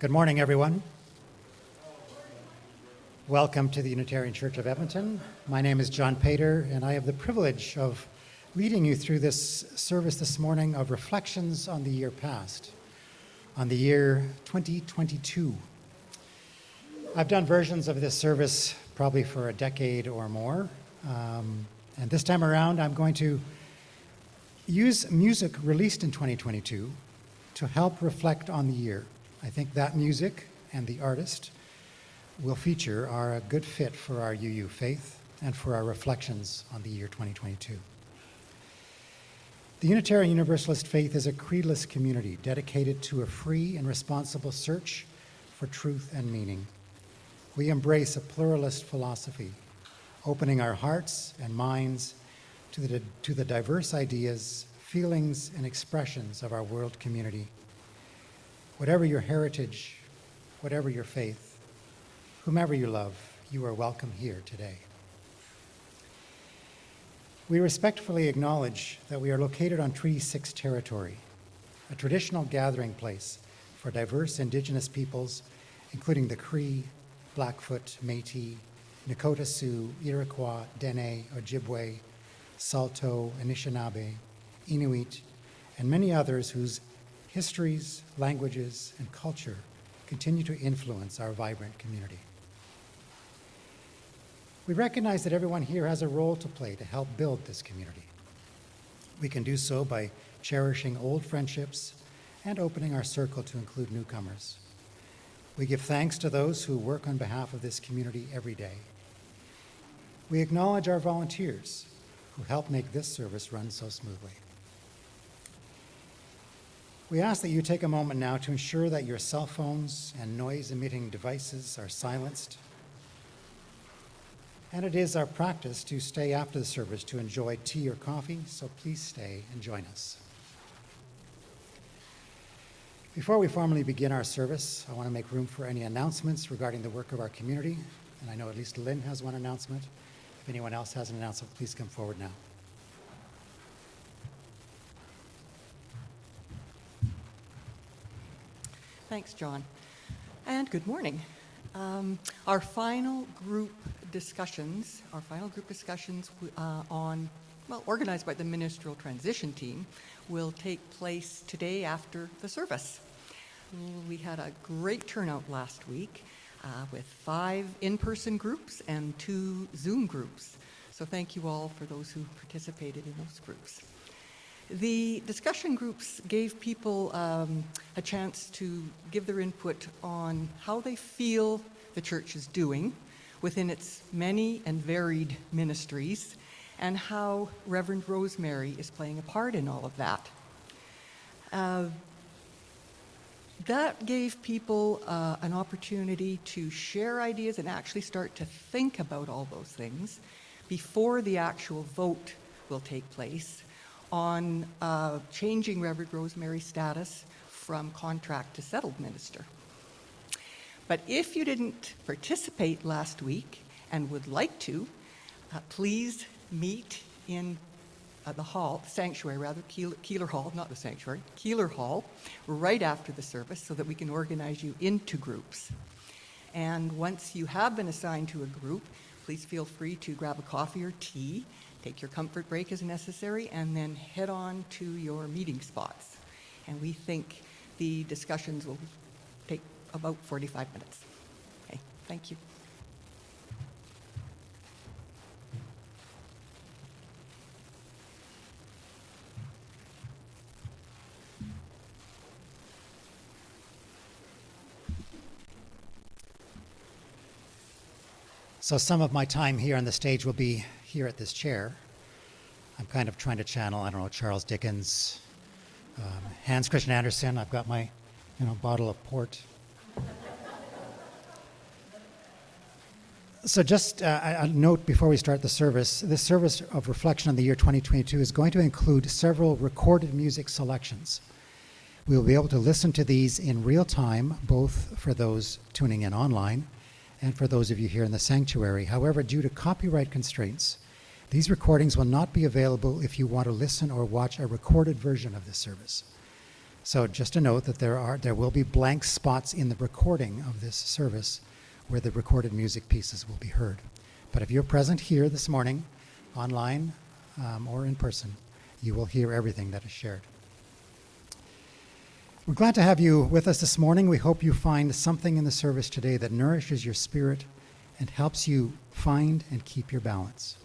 Good morning, everyone. Welcome to the Unitarian Church of Edmonton. My name is John Pater, and I have the privilege of leading you through this service this morning of reflections on the year past, on the year 2022. I've done versions of this service probably for a decade or more, um, and this time around I'm going to use music released in 2022 to help reflect on the year. I think that music and the artist will feature are a good fit for our UU faith and for our reflections on the year 2022. The Unitarian Universalist faith is a creedless community dedicated to a free and responsible search for truth and meaning. We embrace a pluralist philosophy, opening our hearts and minds to the, to the diverse ideas, feelings, and expressions of our world community. Whatever your heritage, whatever your faith, whomever you love, you are welcome here today. We respectfully acknowledge that we are located on Treaty 6 territory, a traditional gathering place for diverse Indigenous peoples, including the Cree, Blackfoot, Métis, Nakota Sioux, Iroquois, Dene, Ojibwe, Saulteaux, Anishinaabe, Inuit, and many others whose histories, languages, and culture continue to influence our vibrant community. We recognize that everyone here has a role to play to help build this community. We can do so by cherishing old friendships and opening our circle to include newcomers. We give thanks to those who work on behalf of this community every day. We acknowledge our volunteers who help make this service run so smoothly. We ask that you take a moment now to ensure that your cell phones and noise emitting devices are silenced. And it is our practice to stay after the service to enjoy tea or coffee, so please stay and join us. Before we formally begin our service, I want to make room for any announcements regarding the work of our community. And I know at least Lynn has one announcement. If anyone else has an announcement, please come forward now. Thanks, John. And good morning. Um, our final group discussions, our final group discussions uh, on, well, organized by the ministerial transition team, will take place today after the service. We had a great turnout last week uh, with five in person groups and two Zoom groups. So thank you all for those who participated in those groups. The discussion groups gave people um, a chance to give their input on how they feel the church is doing within its many and varied ministries and how Reverend Rosemary is playing a part in all of that. Uh, that gave people uh, an opportunity to share ideas and actually start to think about all those things before the actual vote will take place on uh, changing Reverend Rosemary's status from contract to settled minister. But if you didn't participate last week and would like to, uh, please meet in uh, the hall, the sanctuary rather, Keeler, Keeler Hall, not the sanctuary, Keeler Hall, right after the service so that we can organize you into groups. And once you have been assigned to a group, please feel free to grab a coffee or tea Take your comfort break as necessary, and then head on to your meeting spots. And we think the discussions will take about 45 minutes. Okay, thank you. So, some of my time here on the stage will be here at this chair. I'm kind of trying to channel, I don't know, Charles Dickens, um, Hans Christian Andersen. I've got my, you know, bottle of port. so just uh, a note before we start the service, this service of reflection on the year 2022 is going to include several recorded music selections. We will be able to listen to these in real time, both for those tuning in online and for those of you here in the sanctuary. However, due to copyright constraints, these recordings will not be available if you want to listen or watch a recorded version of this service. So just a note that there are there will be blank spots in the recording of this service where the recorded music pieces will be heard. But if you're present here this morning, online um, or in person, you will hear everything that is shared. We're glad to have you with us this morning. We hope you find something in the service today that nourishes your spirit and helps you find and keep your balance.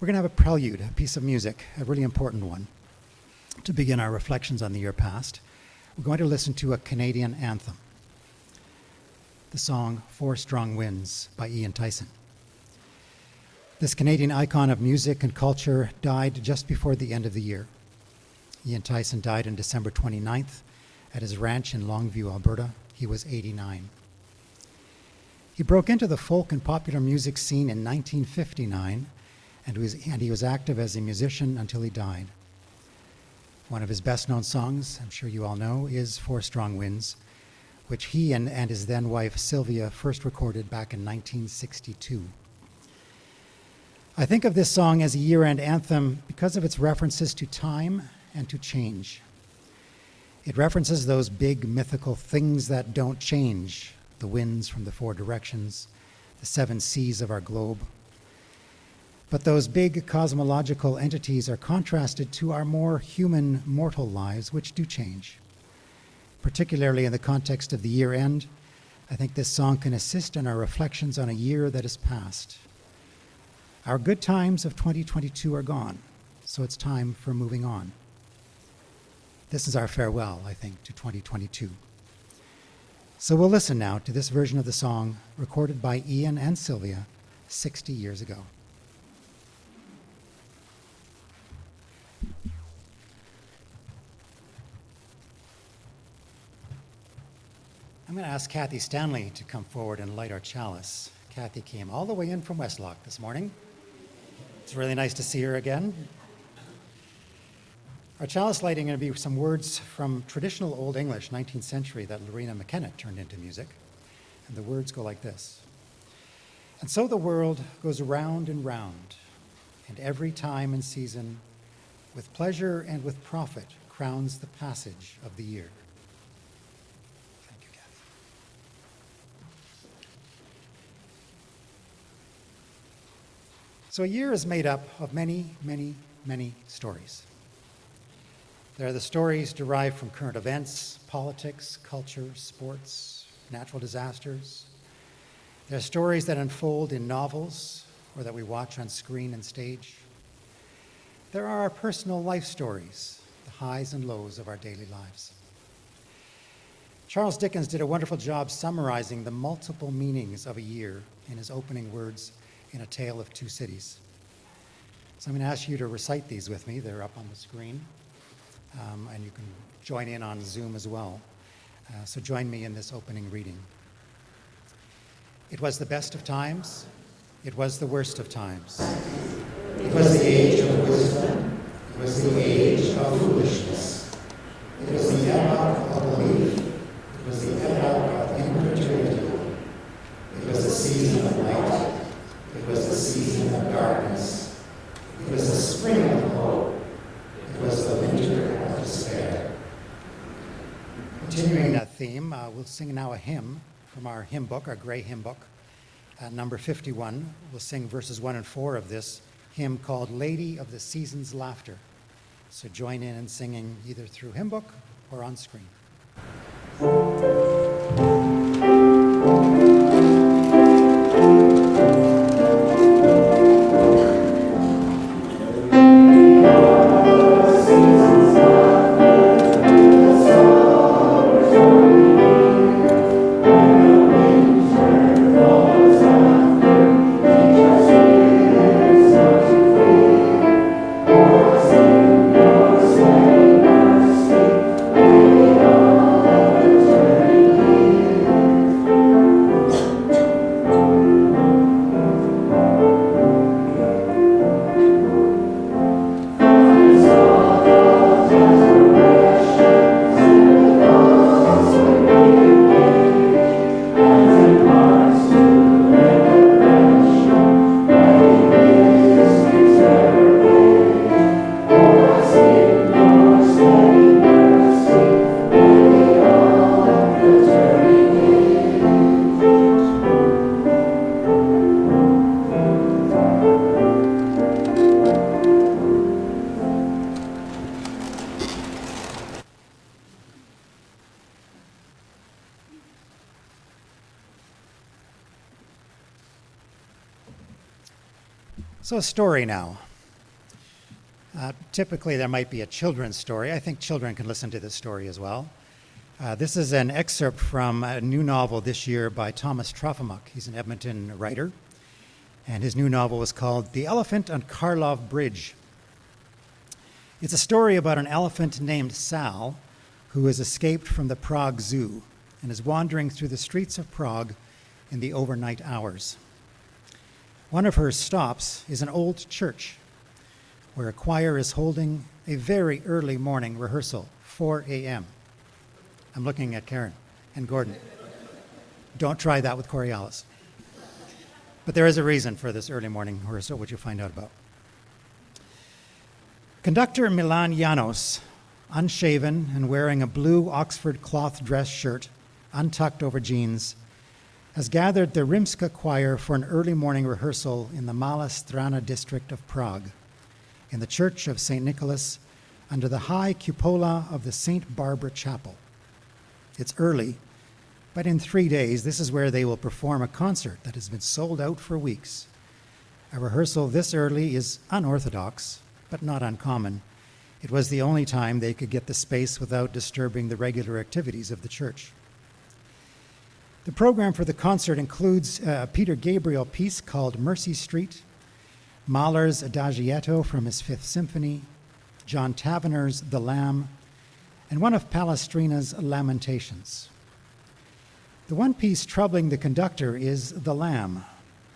We're going to have a prelude, a piece of music, a really important one to begin our reflections on the year past, we're going to listen to a Canadian anthem the song Four Strong Winds by Ian Tyson. This Canadian icon of music and culture died just before the end of the year. Ian Tyson died on December 29th at his ranch in Longview, Alberta. He was 89. He broke into the folk and popular music scene in 1959 and, was, and he was active as a musician until he died. One of his best known songs, I'm sure you all know, is Four Strong Winds, which he and, and his then wife Sylvia first recorded back in 1962. I think of this song as a year end anthem because of its references to time and to change. It references those big mythical things that don't change the winds from the four directions, the seven seas of our globe, but those big cosmological entities are contrasted to our more human, mortal lives, which do change. Particularly in the context of the year end, I think this song can assist in our reflections on a year that has passed. Our good times of 2022 are gone, so it's time for moving on. This is our farewell, I think, to 2022. So we'll listen now to this version of the song recorded by Ian and Sylvia 60 years ago. I'm going to ask Kathy Stanley to come forward and light our chalice. Kathy came all the way in from Westlock this morning. It's really nice to see her again. Our chalice lighting going to be some words from traditional Old English, 19th century, that Loreena McKennitt turned into music. And the words go like this And so the world goes round and round, and every time and season, with pleasure and with profit, crowns the passage of the year. So a year is made up of many, many, many stories. There are the stories derived from current events, politics, culture, sports, natural disasters. There are stories that unfold in novels or that we watch on screen and stage. There are our personal life stories, the highs and lows of our daily lives. Charles Dickens did a wonderful job summarizing the multiple meanings of a year in his opening words in A Tale of Two Cities. So I'm going to ask you to recite these with me. They're up on the screen, um, and you can join in on Zoom as well. Uh, so join me in this opening reading. It was the best of times, it was the worst of times. It was the age of wisdom, it was the age of foolishness. It was the epoch of belief, it was the epoch of incredulity. It was the season of light, it was the season of darkness. It was the spring of hope. It was the winter of despair. Continuing that theme, uh, we'll sing now a hymn from our hymn book, our gray hymn book, at number 51. We'll sing verses 1 and 4 of this hymn called Lady of the Season's Laughter. So join in in singing either through hymn book or on screen. A story now. Uh, typically, there might be a children's story. I think children can listen to this story as well. Uh, this is an excerpt from a new novel this year by Thomas Trofimuk. He's an Edmonton writer, and his new novel is called The Elephant on Karlov Bridge. It's a story about an elephant named Sal who has escaped from the Prague Zoo and is wandering through the streets of Prague in the overnight hours. One of her stops is an old church where a choir is holding a very early morning rehearsal, 4 a.m. I'm looking at Karen and Gordon. Don't try that with Coriolis. But there is a reason for this early morning rehearsal, which you'll find out about. Conductor Milan Janos, unshaven and wearing a blue Oxford cloth dress shirt, untucked over jeans, has gathered the Rimska choir for an early morning rehearsal in the Mala Strana district of Prague, in the church of St. Nicholas, under the high cupola of the St. Barbara Chapel. It's early, but in three days, this is where they will perform a concert that has been sold out for weeks. A rehearsal this early is unorthodox, but not uncommon. It was the only time they could get the space without disturbing the regular activities of the church. The program for the concert includes a Peter Gabriel piece called Mercy Street, Mahler's Adagietto from his Fifth Symphony, John Tavener's The Lamb, and one of Palestrina's Lamentations. The one piece troubling the conductor is The Lamb.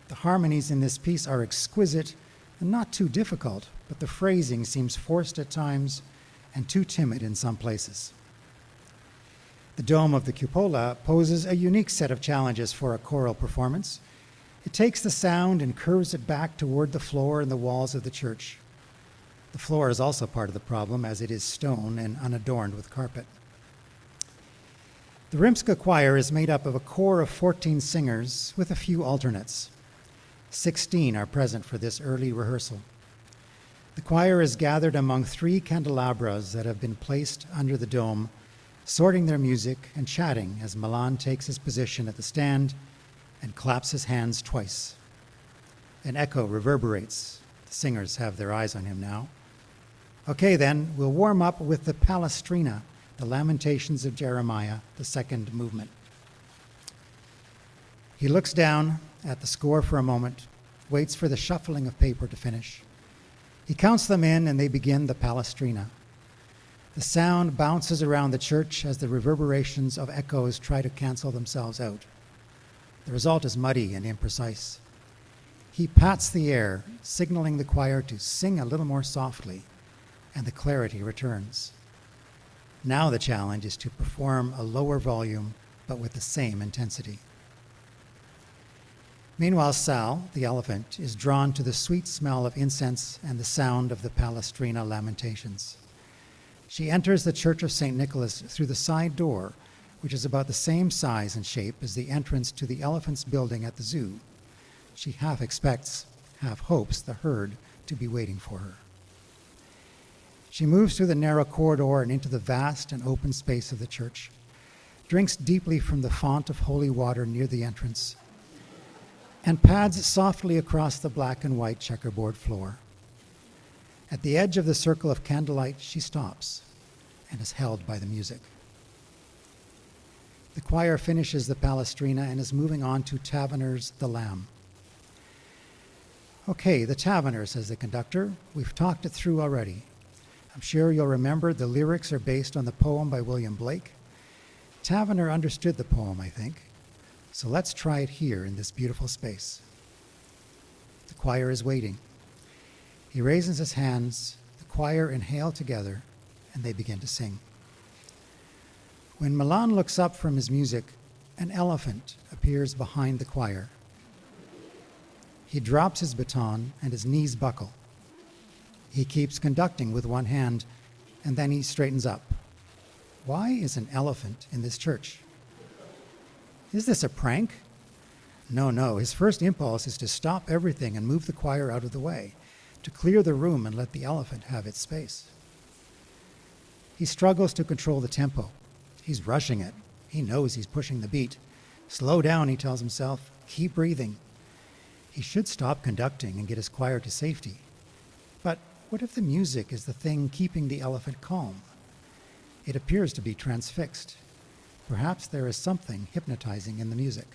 The harmonies in this piece are exquisite and not too difficult, but the phrasing seems forced at times and too timid in some places. The dome of the cupola poses a unique set of challenges for a choral performance. It takes the sound and curves it back toward the floor and the walls of the church. The floor is also part of the problem, as it is stone and unadorned with carpet. The Rimska choir is made up of a corps of 14 singers with a few alternates. 16 are present for this early rehearsal. The choir is gathered among three candelabras that have been placed under the dome, sorting their music and chatting as Milan takes his position at the stand and claps his hands twice. An echo reverberates. The singers have their eyes on him now. Okay, then, we'll warm up with the Palestrina, the Lamentations of Jeremiah, the second movement. He looks down at the score for a moment, waits for the shuffling of paper to finish. He counts them in, and they begin the Palestrina. The sound bounces around the church as the reverberations of echoes try to cancel themselves out. The result is muddy and imprecise. He pats the air, signaling the choir to sing a little more softly and the clarity returns. Now the challenge is to perform a lower volume but with the same intensity. Meanwhile, Sal, the elephant, is drawn to the sweet smell of incense and the sound of the Palestrina lamentations. She enters the Church of St. Nicholas through the side door, which is about the same size and shape as the entrance to the elephant's building at the zoo. She half expects, half hopes the herd to be waiting for her. She moves through the narrow corridor and into the vast and open space of the church, drinks deeply from the font of holy water near the entrance, and pads softly across the black and white checkerboard floor. At the edge of the circle of candlelight, she stops and is held by the music. The choir finishes the Palestrina and is moving on to Tavener's The Lamb. Okay, the Tavener, says the conductor. We've talked it through already. I'm sure you'll remember the lyrics are based on the poem by William Blake. Tavener understood the poem, I think. So let's try it here in this beautiful space. The choir is waiting. He raises his hands, the choir inhale together, and they begin to sing. When Milan looks up from his music, an elephant appears behind the choir. He drops his baton and his knees buckle. He keeps conducting with one hand, and then he straightens up. Why is an elephant in this church? Is this a prank? No, no. His first impulse is to stop everything and move the choir out of the way, to clear the room and let the elephant have its space. He struggles to control the tempo. He's rushing it. He knows he's pushing the beat. Slow down, he tells himself. Keep breathing. He should stop conducting and get his choir to safety. But what if the music is the thing keeping the elephant calm? It appears to be transfixed. Perhaps there is something hypnotizing in the music.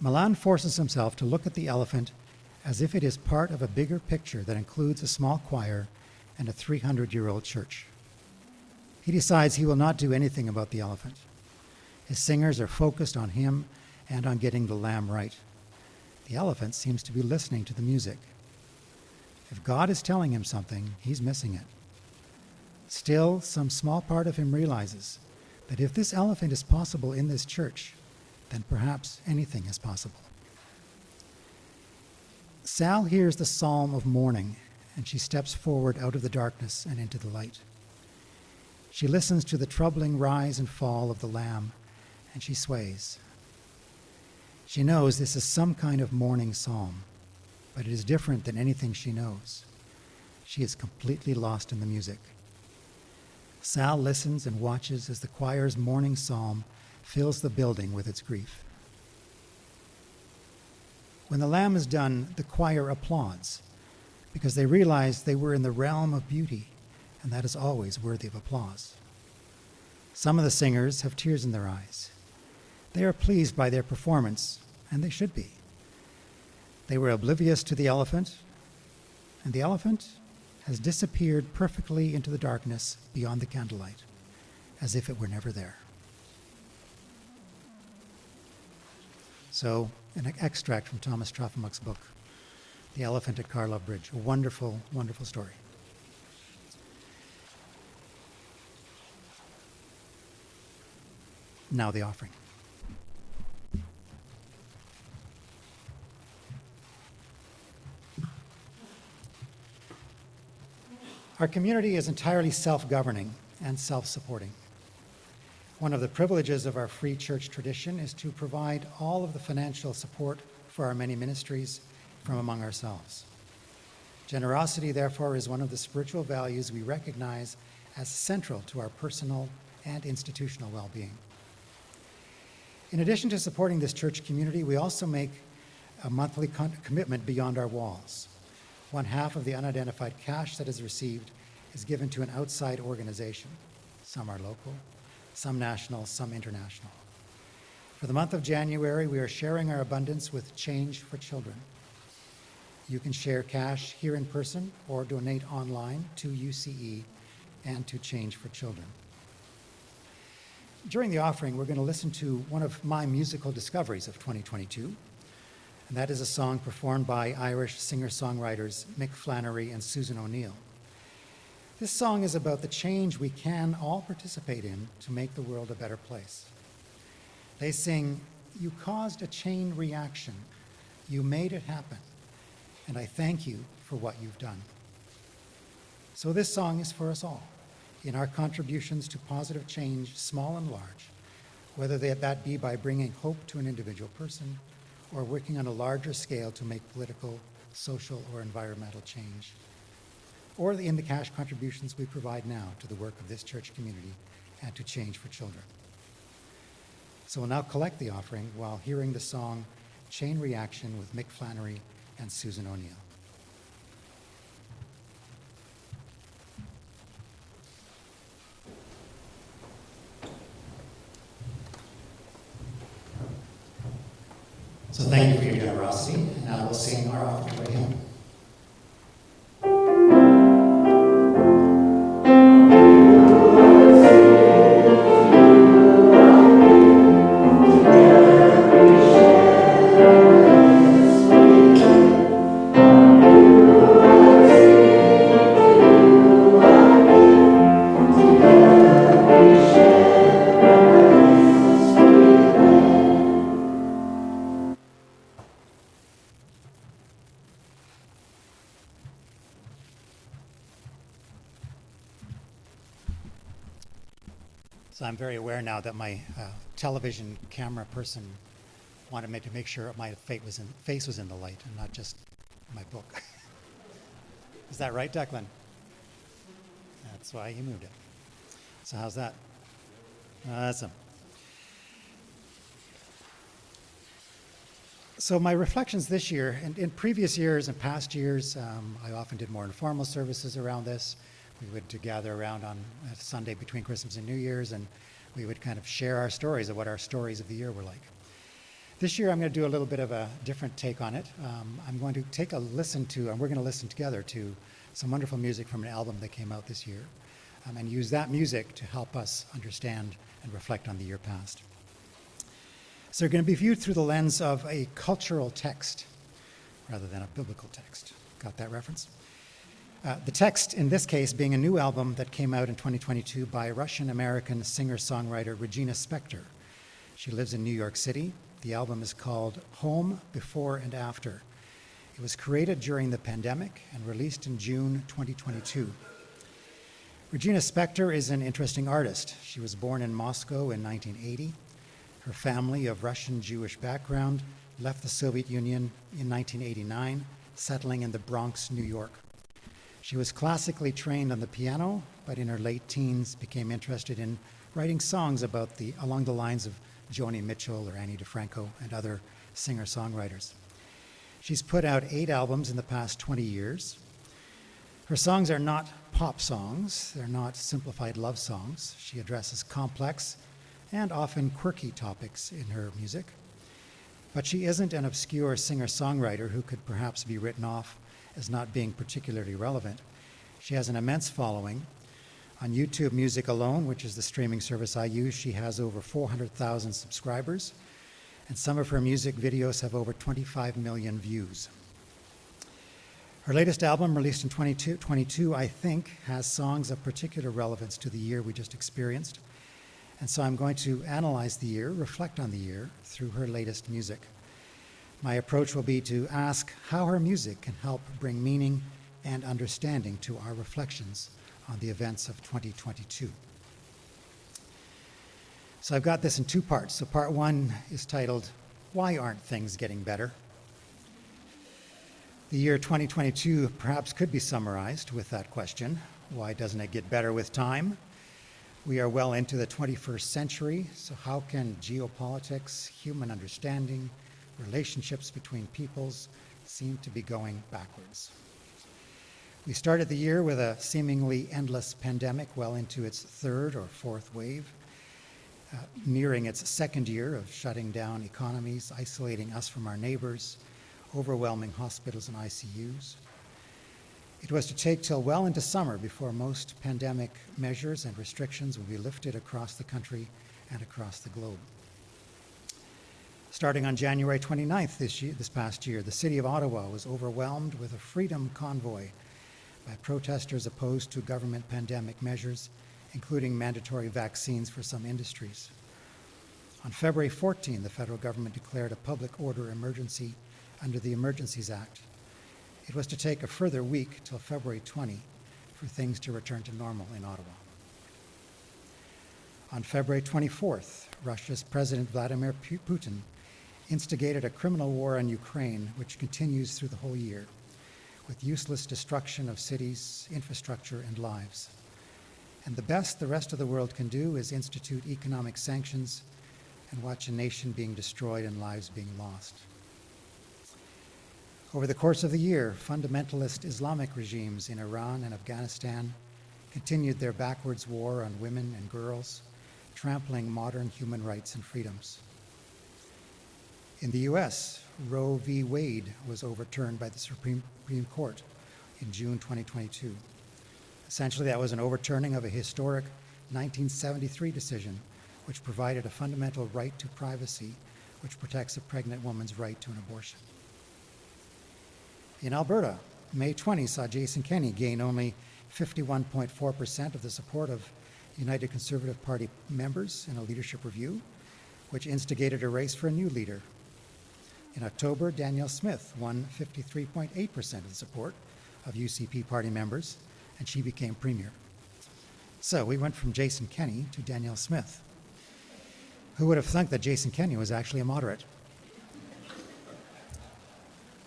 Milan forces himself to look at the elephant as if it is part of a bigger picture that includes a small choir and a 300 year old church. He decides he will not do anything about the elephant. His singers are focused on him and on getting the lamb right. The elephant seems to be listening to the music. If God is telling him something, he's missing it. Still, some small part of him realizes that if this elephant is possible in this church, then perhaps anything is possible. Sal hears the psalm of mourning, and she steps forward out of the darkness and into the light. She listens to the troubling rise and fall of the lamb, and she sways. She knows this is some kind of mourning psalm, but it is different than anything she knows. She is completely lost in the music. Sal listens and watches as the choir's mourning psalm fills the building with its grief. When the Lamb is done, the choir applauds because they realize they were in the realm of beauty, and that is always worthy of applause. Some of the singers have tears in their eyes. They are pleased by their performance, and they should be. They were oblivious to the elephant, and the elephant has disappeared perfectly into the darkness beyond the candlelight, as if it were never there. So, an extract from Thomas Trofimuk's book, The Elephant at Karlov Bridge. A wonderful, wonderful story. Now, the offering. Our community is entirely self governing and self supporting. One of the privileges of our free church tradition is to provide all of the financial support for our many ministries from among ourselves. Generosity, therefore, is one of the spiritual values we recognize as central to our personal and institutional well being. In addition to supporting this church community, we also make a monthly con- commitment beyond our walls. One half of the unidentified cash that is received is given to an outside organization. Some are local, some national, some international. For the month of January, we are sharing our abundance with Change for Children. You can share cash here in person or donate online to UCE and to Change for Children. During the offering, we're going to listen to one of my musical discoveries of 2022, and that is a song performed by Irish singer songwriters Mick Flannery and Susan O'Neill. This song is about the change we can all participate in to make the world a better place. They sing, You caused a chain reaction. You made it happen. And I thank you for what you've done. So, this song is for us all in our contributions to positive change, small and large, whether that be by bringing hope to an individual person or working on a larger scale to make political, social, or environmental change or the in the cash contributions we provide now to the work of this church community and to Change for Children. So we'll now collect the offering while hearing the song Chain Reaction with Mick Flannery and Susan O'Neill. So thank you for your generosity, and now we'll sing our offering hymn. Television camera person wanted me to make sure my face was in, face was in the light and not just my book. Is that right, Declan? That's why he moved it. So how's that? Awesome. So, my reflections this year, and in previous years and past years, um, I often did more informal services around this. We would gather around on Sunday between Christmas and New Year's, and we would kind of share our stories of what our stories of the year were like. This year, I'm going to do a little bit of a different take on it. Um, I'm going to take a listen to, and we're going to listen together to some wonderful music from an album that came out this year, um, and use that music to help us understand and reflect on the year past. So they're going to be viewed through the lens of a cultural text rather than a biblical text. Got that reference? Uh, the text, in this case, being a new album that came out in 2022 by Russian American singer songwriter Regina Spektor. She lives in New York City. The album is called Home, Before, and After. It was created during the pandemic and released in June 2022. Regina Spektor is an interesting artist. She was born in Moscow in 1980 her family of Russian Jewish background left the Soviet Union in 1989, settling in the Bronx, New York. She was classically trained on the piano, but in her late teens became interested in writing songs about the, along the lines of Joni Mitchell or Ani DiFranco and other singer songwriters. She's put out eight albums in the past 20 years. Her songs are not pop songs, they're not simplified love songs. She addresses complex and often quirky topics in her music. But she isn't an obscure singer songwriter who could perhaps be written off as not being particularly relevant. She has an immense following. On YouTube Music alone, which is the streaming service I use, she has over 400,000 subscribers, and some of her music videos have over 25 million views. Her latest album, released in 2022, I think, has songs of particular relevance to the year we just experienced. And so I'm going to analyze the year, reflect on the year through her latest music. My approach will be to ask how her music can help bring meaning and understanding to our reflections on the events of 2022. So I've got this in two parts. So part one is titled, Why Aren't Things Getting Better? The year 2022 perhaps could be summarized with that question Why doesn't it get better with time? We are well into the 21st century, so how can geopolitics, human understanding, relationships between peoples seem to be going backwards? We started the year with a seemingly endless pandemic, well into its third or fourth wave, uh, nearing its second year of shutting down economies, isolating us from our neighbors, overwhelming hospitals and ICUs. It was to take till well into summer before most pandemic measures and restrictions would be lifted across the country and across the globe. Starting on January 29th this, year, this past year, the city of Ottawa was overwhelmed with a freedom convoy by protesters opposed to government pandemic measures, including mandatory vaccines for some industries. On February 14, the federal government declared a public order emergency under the Emergencies Act it was to take a further week till February 20 for things to return to normal in Ottawa. On February 24th, Russia's President Vladimir Putin instigated a criminal war on Ukraine, which continues through the whole year, with useless destruction of cities, infrastructure, and lives. And the best the rest of the world can do is institute economic sanctions and watch a nation being destroyed and lives being lost. Over the course of the year, fundamentalist Islamic regimes in Iran and Afghanistan continued their backwards war on women and girls, trampling modern human rights and freedoms. In the US, Roe v. Wade was overturned by the Supreme, Court in June 2022. Essentially, that was an overturning of a historic 1973 decision which provided a fundamental right to privacy which protects a pregnant woman's right to an abortion. In Alberta, May 20 saw Jason Kenney gain only 51.4% of the support of United Conservative Party members in a leadership review, which instigated a race for a new leader. In October, Danielle Smith won 53.8% of the support of UCP party members, and she became premier. So we went from Jason Kenney to Danielle Smith. Who would have thunk that Jason Kenney was actually a moderate?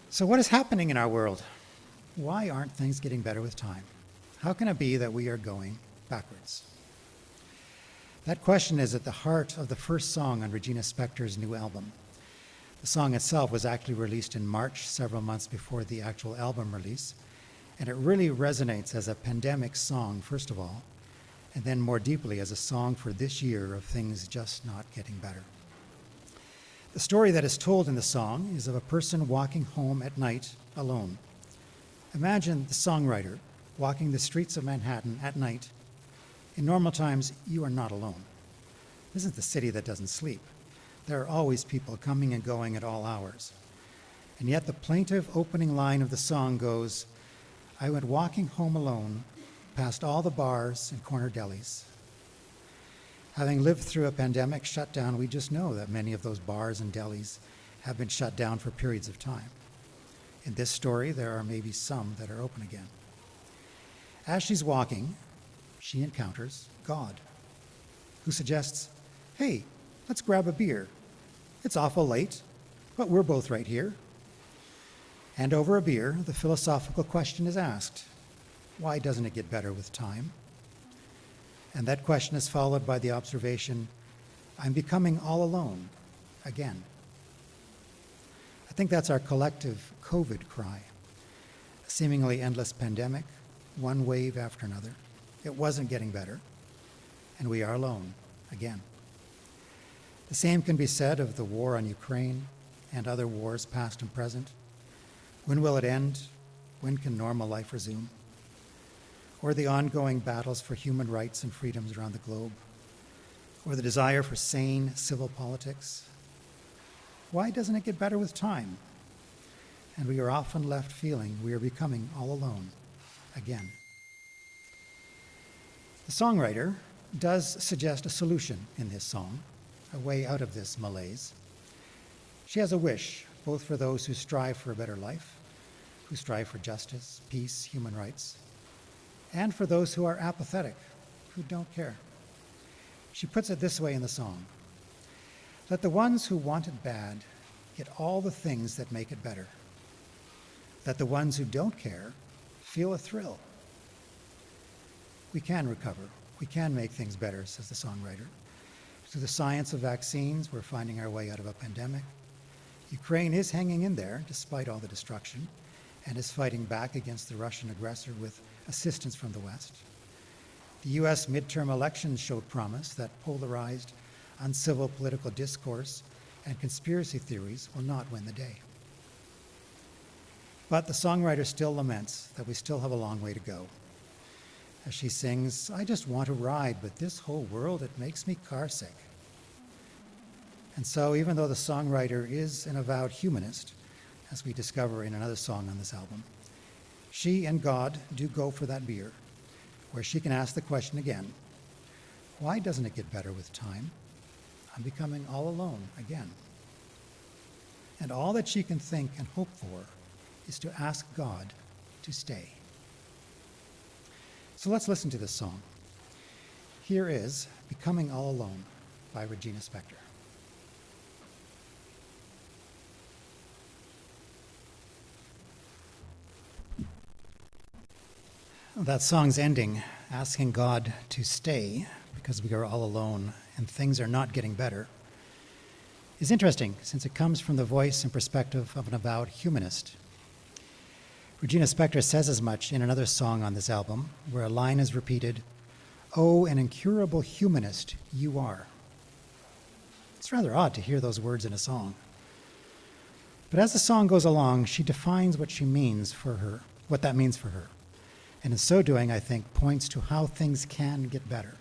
So, what is happening in our world? Why aren't things getting better with time? How can it be that we are going backwards? That question is at the heart of the first song on Regina Spektor's new album. The song itself was actually released in March, several months before the actual album release, and it really resonates as a pandemic song, first of all, and then more deeply as a song for this year of things just not getting better. The story that is told in the song is of a person walking home at night alone. Imagine the songwriter walking the streets of Manhattan at night. In normal times, you are not alone. This is the city that doesn't sleep. There are always people coming and going at all hours. And yet, the plaintive opening line of the song goes I went walking home alone past all the bars and corner delis. Having lived through a pandemic shutdown, we just know that many of those bars and delis have been shut down for periods of time. In this story, there are maybe some that are open again. As she's walking, she encounters God, who suggests, Hey, let's grab a beer. It's awful late, but we're both right here. And over a beer, the philosophical question is asked why doesn't it get better with time? And that question is followed by the observation I'm becoming all alone again. I think that's our collective COVID cry. A seemingly endless pandemic, one wave after another. It wasn't getting better, and we are alone again. The same can be said of the war on Ukraine and other wars, past and present. When will it end? When can normal life resume? Or the ongoing battles for human rights and freedoms around the globe? Or the desire for sane civil politics? Why doesn't it get better with time? And we are often left feeling we are becoming all alone again. The songwriter does suggest a solution in this song, a way out of this malaise. She has a wish, both for those who strive for a better life, who strive for justice, peace, human rights, and for those who are apathetic, who don't care. She puts it this way in the song Let the ones who want it bad get all the things that make it better. Let the ones who don't care feel a thrill. We can recover. We can make things better, says the songwriter. Through the science of vaccines, we're finding our way out of a pandemic. Ukraine is hanging in there despite all the destruction and is fighting back against the Russian aggressor with assistance from the West. The U.S. midterm elections showed promise that polarized, uncivil political discourse and conspiracy theories will not win the day. But the songwriter still laments that we still have a long way to go. As she sings, I just want to ride, but this whole world, it makes me carsick. And so, even though the songwriter is an avowed humanist, as we discover in another song on this album, she and God do go for that beer, where she can ask the question again why doesn't it get better with time? I'm becoming all alone again. And all that she can think and hope for is to ask God to stay. So let's listen to this song. Here is Becoming All Alone by Regina Spektor. That song's ending, asking God to stay because we are all alone and things are not getting better, is interesting since it comes from the voice and perspective of an avowed humanist. Regina Spektor says as much in another song on this album, where a line is repeated Oh, an incurable humanist you are. It's rather odd to hear those words in a song. But as the song goes along, she defines what she means for her, what that means for her and in so doing, I think, points to how things can get better.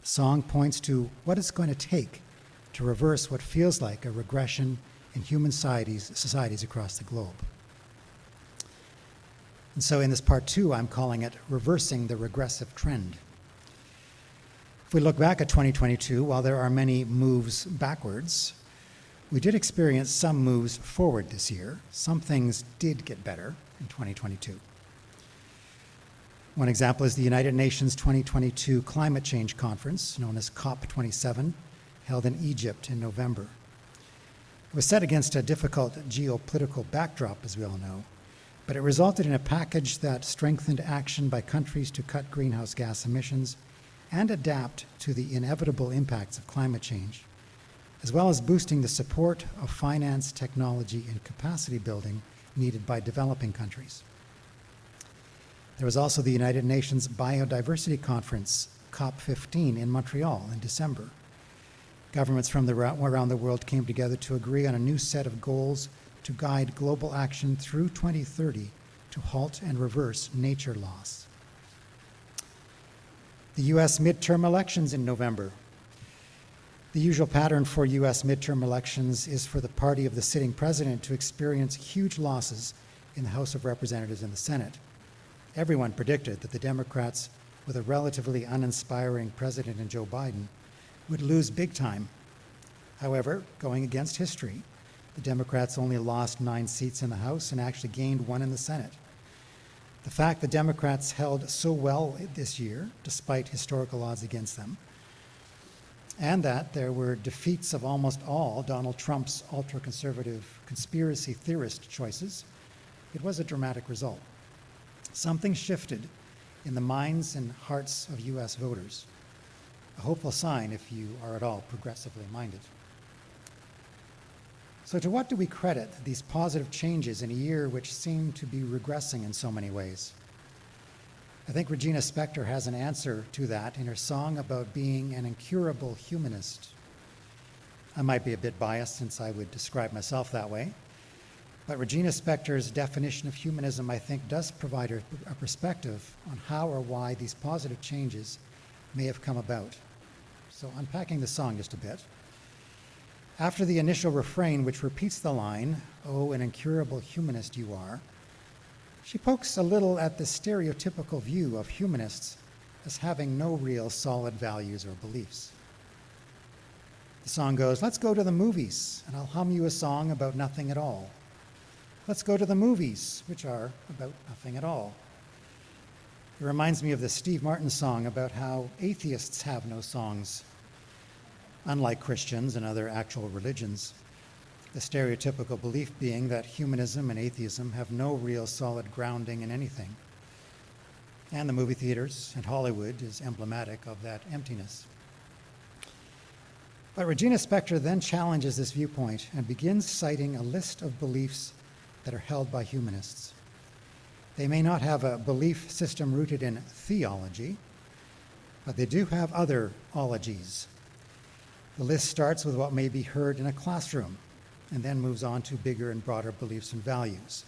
The song points to what it's going to take to reverse what feels like a regression in human societies, societies across the globe. And so in this part two, I'm calling it Reversing the Regressive Trend. If we look back at 2022, while there are many moves backwards, we did experience some moves forward this year. Some things did get better in 2022. One example is the United Nations 2022 Climate Change Conference, known as COP27, held in Egypt in November. It was set against a difficult geopolitical backdrop, as we all know, but it resulted in a package that strengthened action by countries to cut greenhouse gas emissions and adapt to the inevitable impacts of climate change, as well as boosting the support of finance, technology, and capacity building needed by developing countries. There was also the United Nations Biodiversity Conference, COP15, in Montreal in December. Governments from the, around the world came together to agree on a new set of goals to guide global action through 2030 to halt and reverse nature loss. The U.S. midterm elections in November. The usual pattern for U.S. midterm elections is for the party of the sitting president to experience huge losses in the House of Representatives and the Senate. Everyone predicted that the Democrats, with a relatively uninspiring president in Joe Biden, would lose big time. However, going against history, the Democrats only lost nine seats in the House and actually gained one in the Senate. The fact the Democrats held so well this year, despite historical odds against them, and that there were defeats of almost all Donald Trump's ultra conservative conspiracy theorist choices, it was a dramatic result. Something shifted in the minds and hearts of U.S. voters, a hopeful sign if you are at all progressively minded. So, to what do we credit these positive changes in a year which seemed to be regressing in so many ways? I think Regina Spektor has an answer to that in her song about being an incurable humanist. I might be a bit biased since I would describe myself that way, but Regina Spektor's definition of humanism, I think, does provide a, a perspective on how or why these positive changes may have come about. So, unpacking the song just a bit. After the initial refrain, which repeats the line, Oh, an incurable humanist you are, she pokes a little at the stereotypical view of humanists as having no real solid values or beliefs. The song goes, Let's go to the movies, and I'll hum you a song about nothing at all. Let's go to the movies, which are about nothing at all. It reminds me of the Steve Martin song about how atheists have no songs unlike Christians and other actual religions. The stereotypical belief being that humanism and atheism have no real solid grounding in anything. And the movie theaters and Hollywood is emblematic of that emptiness. But Regina Spektor then challenges this viewpoint and begins citing a list of beliefs that are held by humanists. They may not have a belief system rooted in theology, but they do have other ologies, the list starts with what may be heard in a classroom and then moves on to bigger and broader beliefs and values.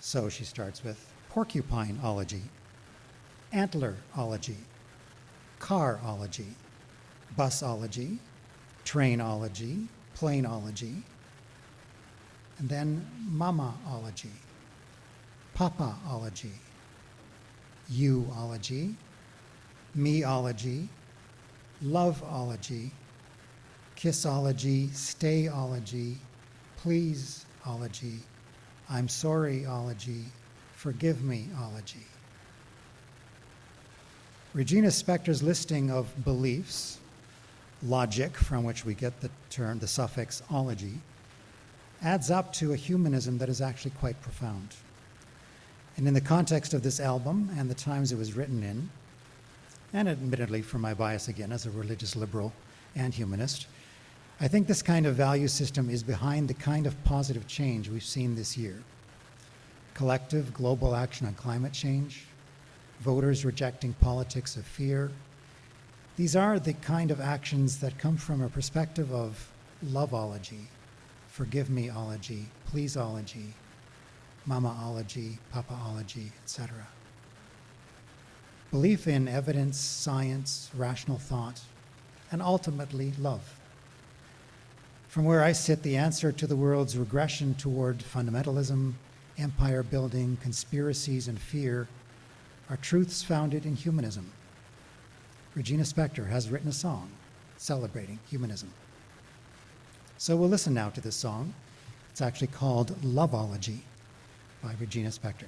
So she starts with porcupineology, antlerology, carology, busology, trainology, planeology, and then mamaology, papaology, youology, meology, loveology, kissology, stayology, pleaseology, I'm sorryology, forgive meology. Regina Spektor's listing of beliefs, logic, from which we get the term, the suffix ology, adds up to a humanism that is actually quite profound. And in the context of this album and the times it was written in, and admittedly for my bias again as a religious liberal and humanist, I think this kind of value system is behind the kind of positive change we've seen this year. Collective global action on climate change, voters rejecting politics of fear. These are the kind of actions that come from a perspective of loveology, forgive meology, pleaseology, mamaology, papaology, etc. Belief in evidence, science, rational thought, and ultimately love. From where I sit, the answer to the world's regression toward fundamentalism, empire building, conspiracies, and fear are truths founded in humanism. Regina Spektor has written a song celebrating humanism. So we'll listen now to this song. It's actually called Loveology by Regina Spektor.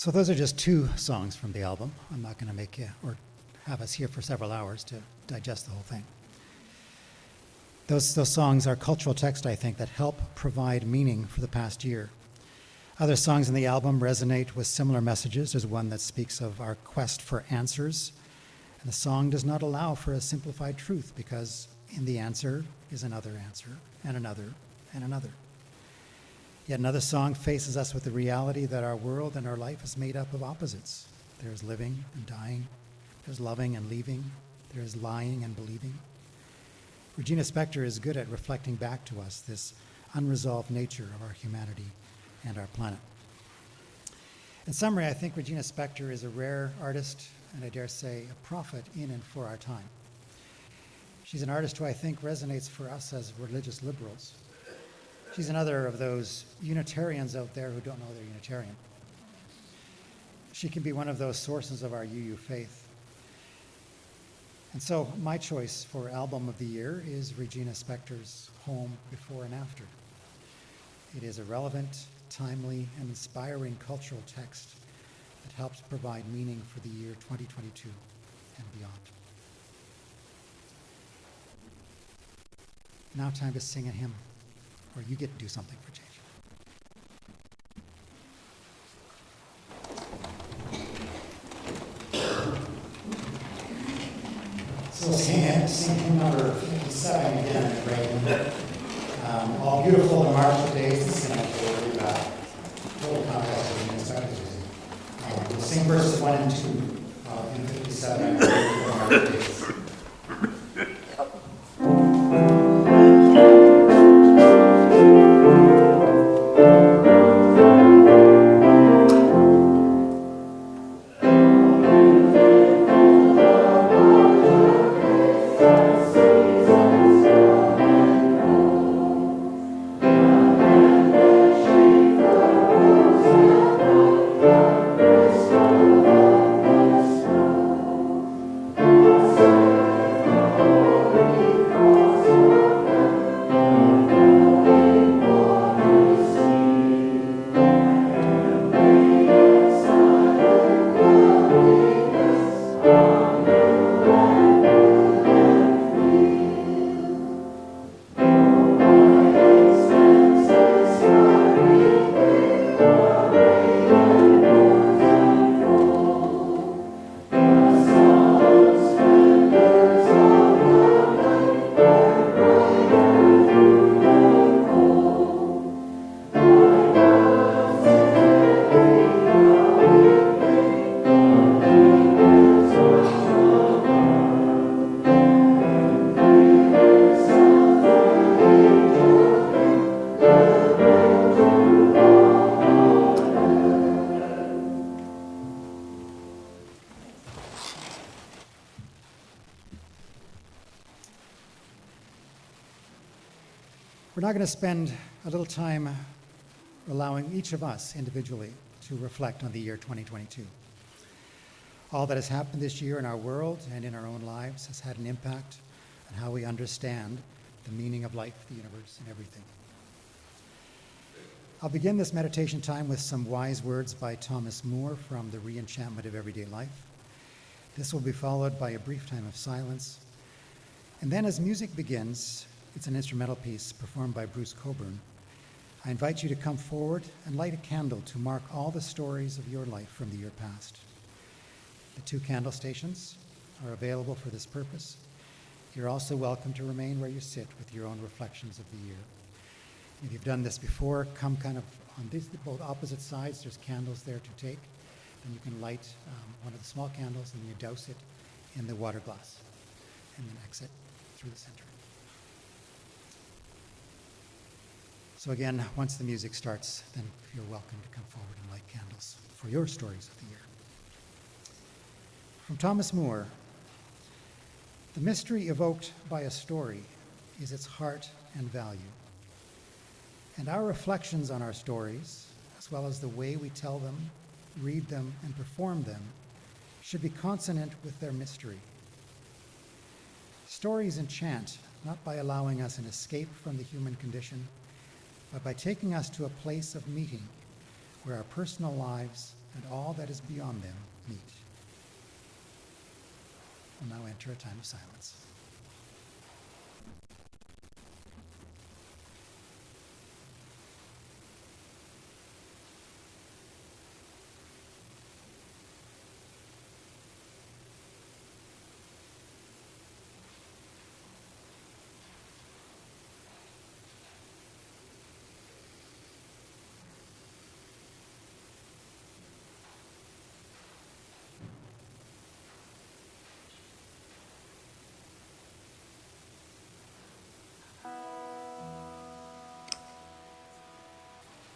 So those are just two songs from the album. I'm not going to make you or have us here for several hours to digest the whole thing. Those, those songs are cultural text, I think, that help provide meaning for the past year. Other songs in the album resonate with similar messages. There's one that speaks of our quest for answers. And the song does not allow for a simplified truth because in the answer is another answer, and another, and another. Yet another song faces us with the reality that our world and our life is made up of opposites. There's living and dying, there's loving and leaving, there's lying and believing. Regina Spektor is good at reflecting back to us this unresolved nature of our humanity and our planet. In summary, I think Regina Spektor is a rare artist, and I dare say a prophet in and for our time. She's an artist who I think resonates for us as religious liberals. She's another of those Unitarians out there who don't know they're Unitarian. She can be one of those sources of our UU faith. And so, my choice for album of the year is Regina Spektor's Home Before and After. It is a relevant, timely, and inspiring cultural text that helps provide meaning for the year 2022 and beyond. Now, time to sing a hymn, or you get to do something for change. Going to spend a little time uh, allowing each of us individually to reflect on the year 2022. All that has happened this year in our world and in our own lives has had an impact on how we understand the meaning of life, the universe, and everything. I'll begin this meditation time with some wise words by Thomas Moore from The Reenchantment of Everyday Life. This will be followed by a brief time of silence. And then, as music begins, it's an instrumental piece performed by Bruce Cockburn. I invite you to come forward and light a candle to mark all the stories of your life from the year past. The two candle stations are available for this purpose. You're also welcome to remain where you sit with your own reflections of the year. If you've done this before, come kind of on these, both opposite sides. There's candles there to take. And you can light um, one of the small candles and you douse it in the water glass and then exit through the center. So again, once the music starts, then you're welcome to come forward and light candles for your stories of the year. From Thomas Moore, the mystery evoked by a story is its heart and value. And our reflections on our stories, as well as the way we tell them, read them, and perform them, should be consonant with their mystery. Stories enchant not by allowing us an escape from the human condition but by taking us to a place of meeting where our personal lives and all that is beyond them meet. We'll now enter a time of silence.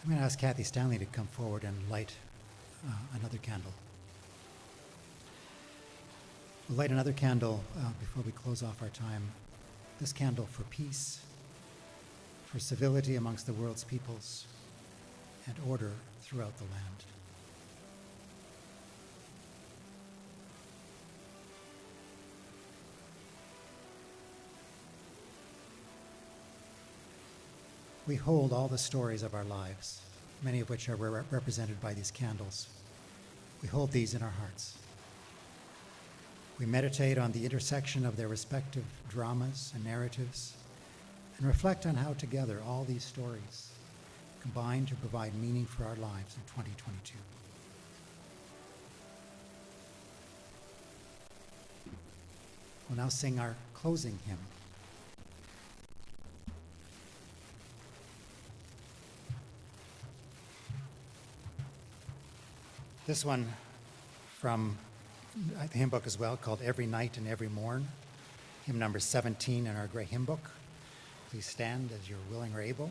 I'm going to ask Kathy Stanley to come forward and light uh, another candle. We'll light another candle uh, before we close off our time. This candle for peace, for civility amongst the world's peoples, and order throughout the land. We hold all the stories of our lives, many of which are re- represented by these candles. We hold these in our hearts. We meditate on the intersection of their respective dramas and narratives and reflect on how together all these stories combine to provide meaning for our lives in 2022. We'll now sing our closing hymn. This one from the hymn book as well, called Every Night and Every Morn, hymn number 17 in our gray hymn book. Please stand as you're willing or able.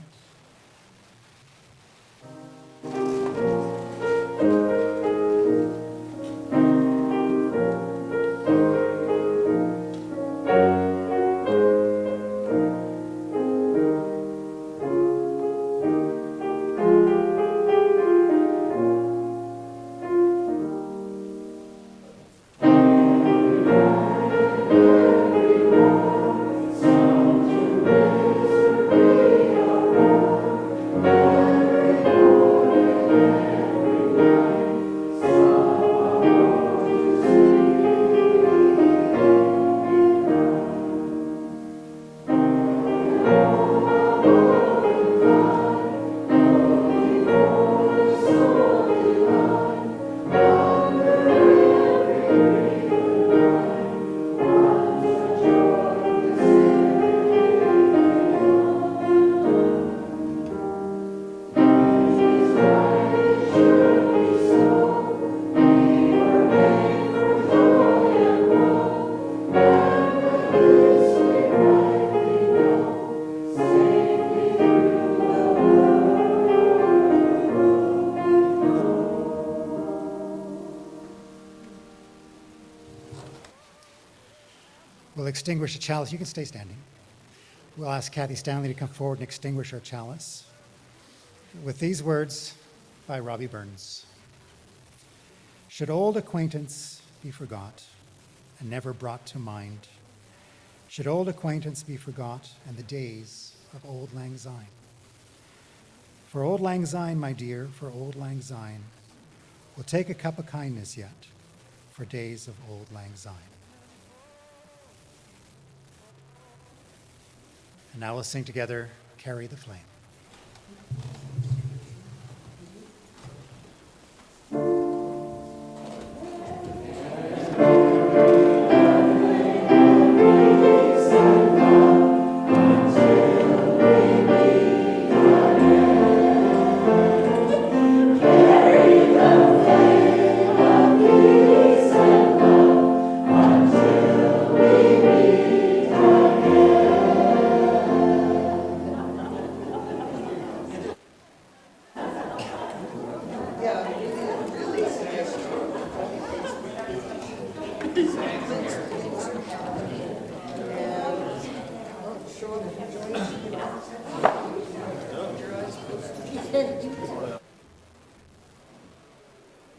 We'll extinguish a chalice. You can stay standing. We'll ask Kathy Stanley to come forward and extinguish our chalice. With these words by Robbie Burns Should old acquaintance be forgot and never brought to mind? Should old acquaintance be forgot and the days of old Lang Syne? For old Lang Syne, my dear, for old Lang Syne, we'll take a cup of kindness yet for days of old Lang Syne. And now we'll sing together, Carry the Flame.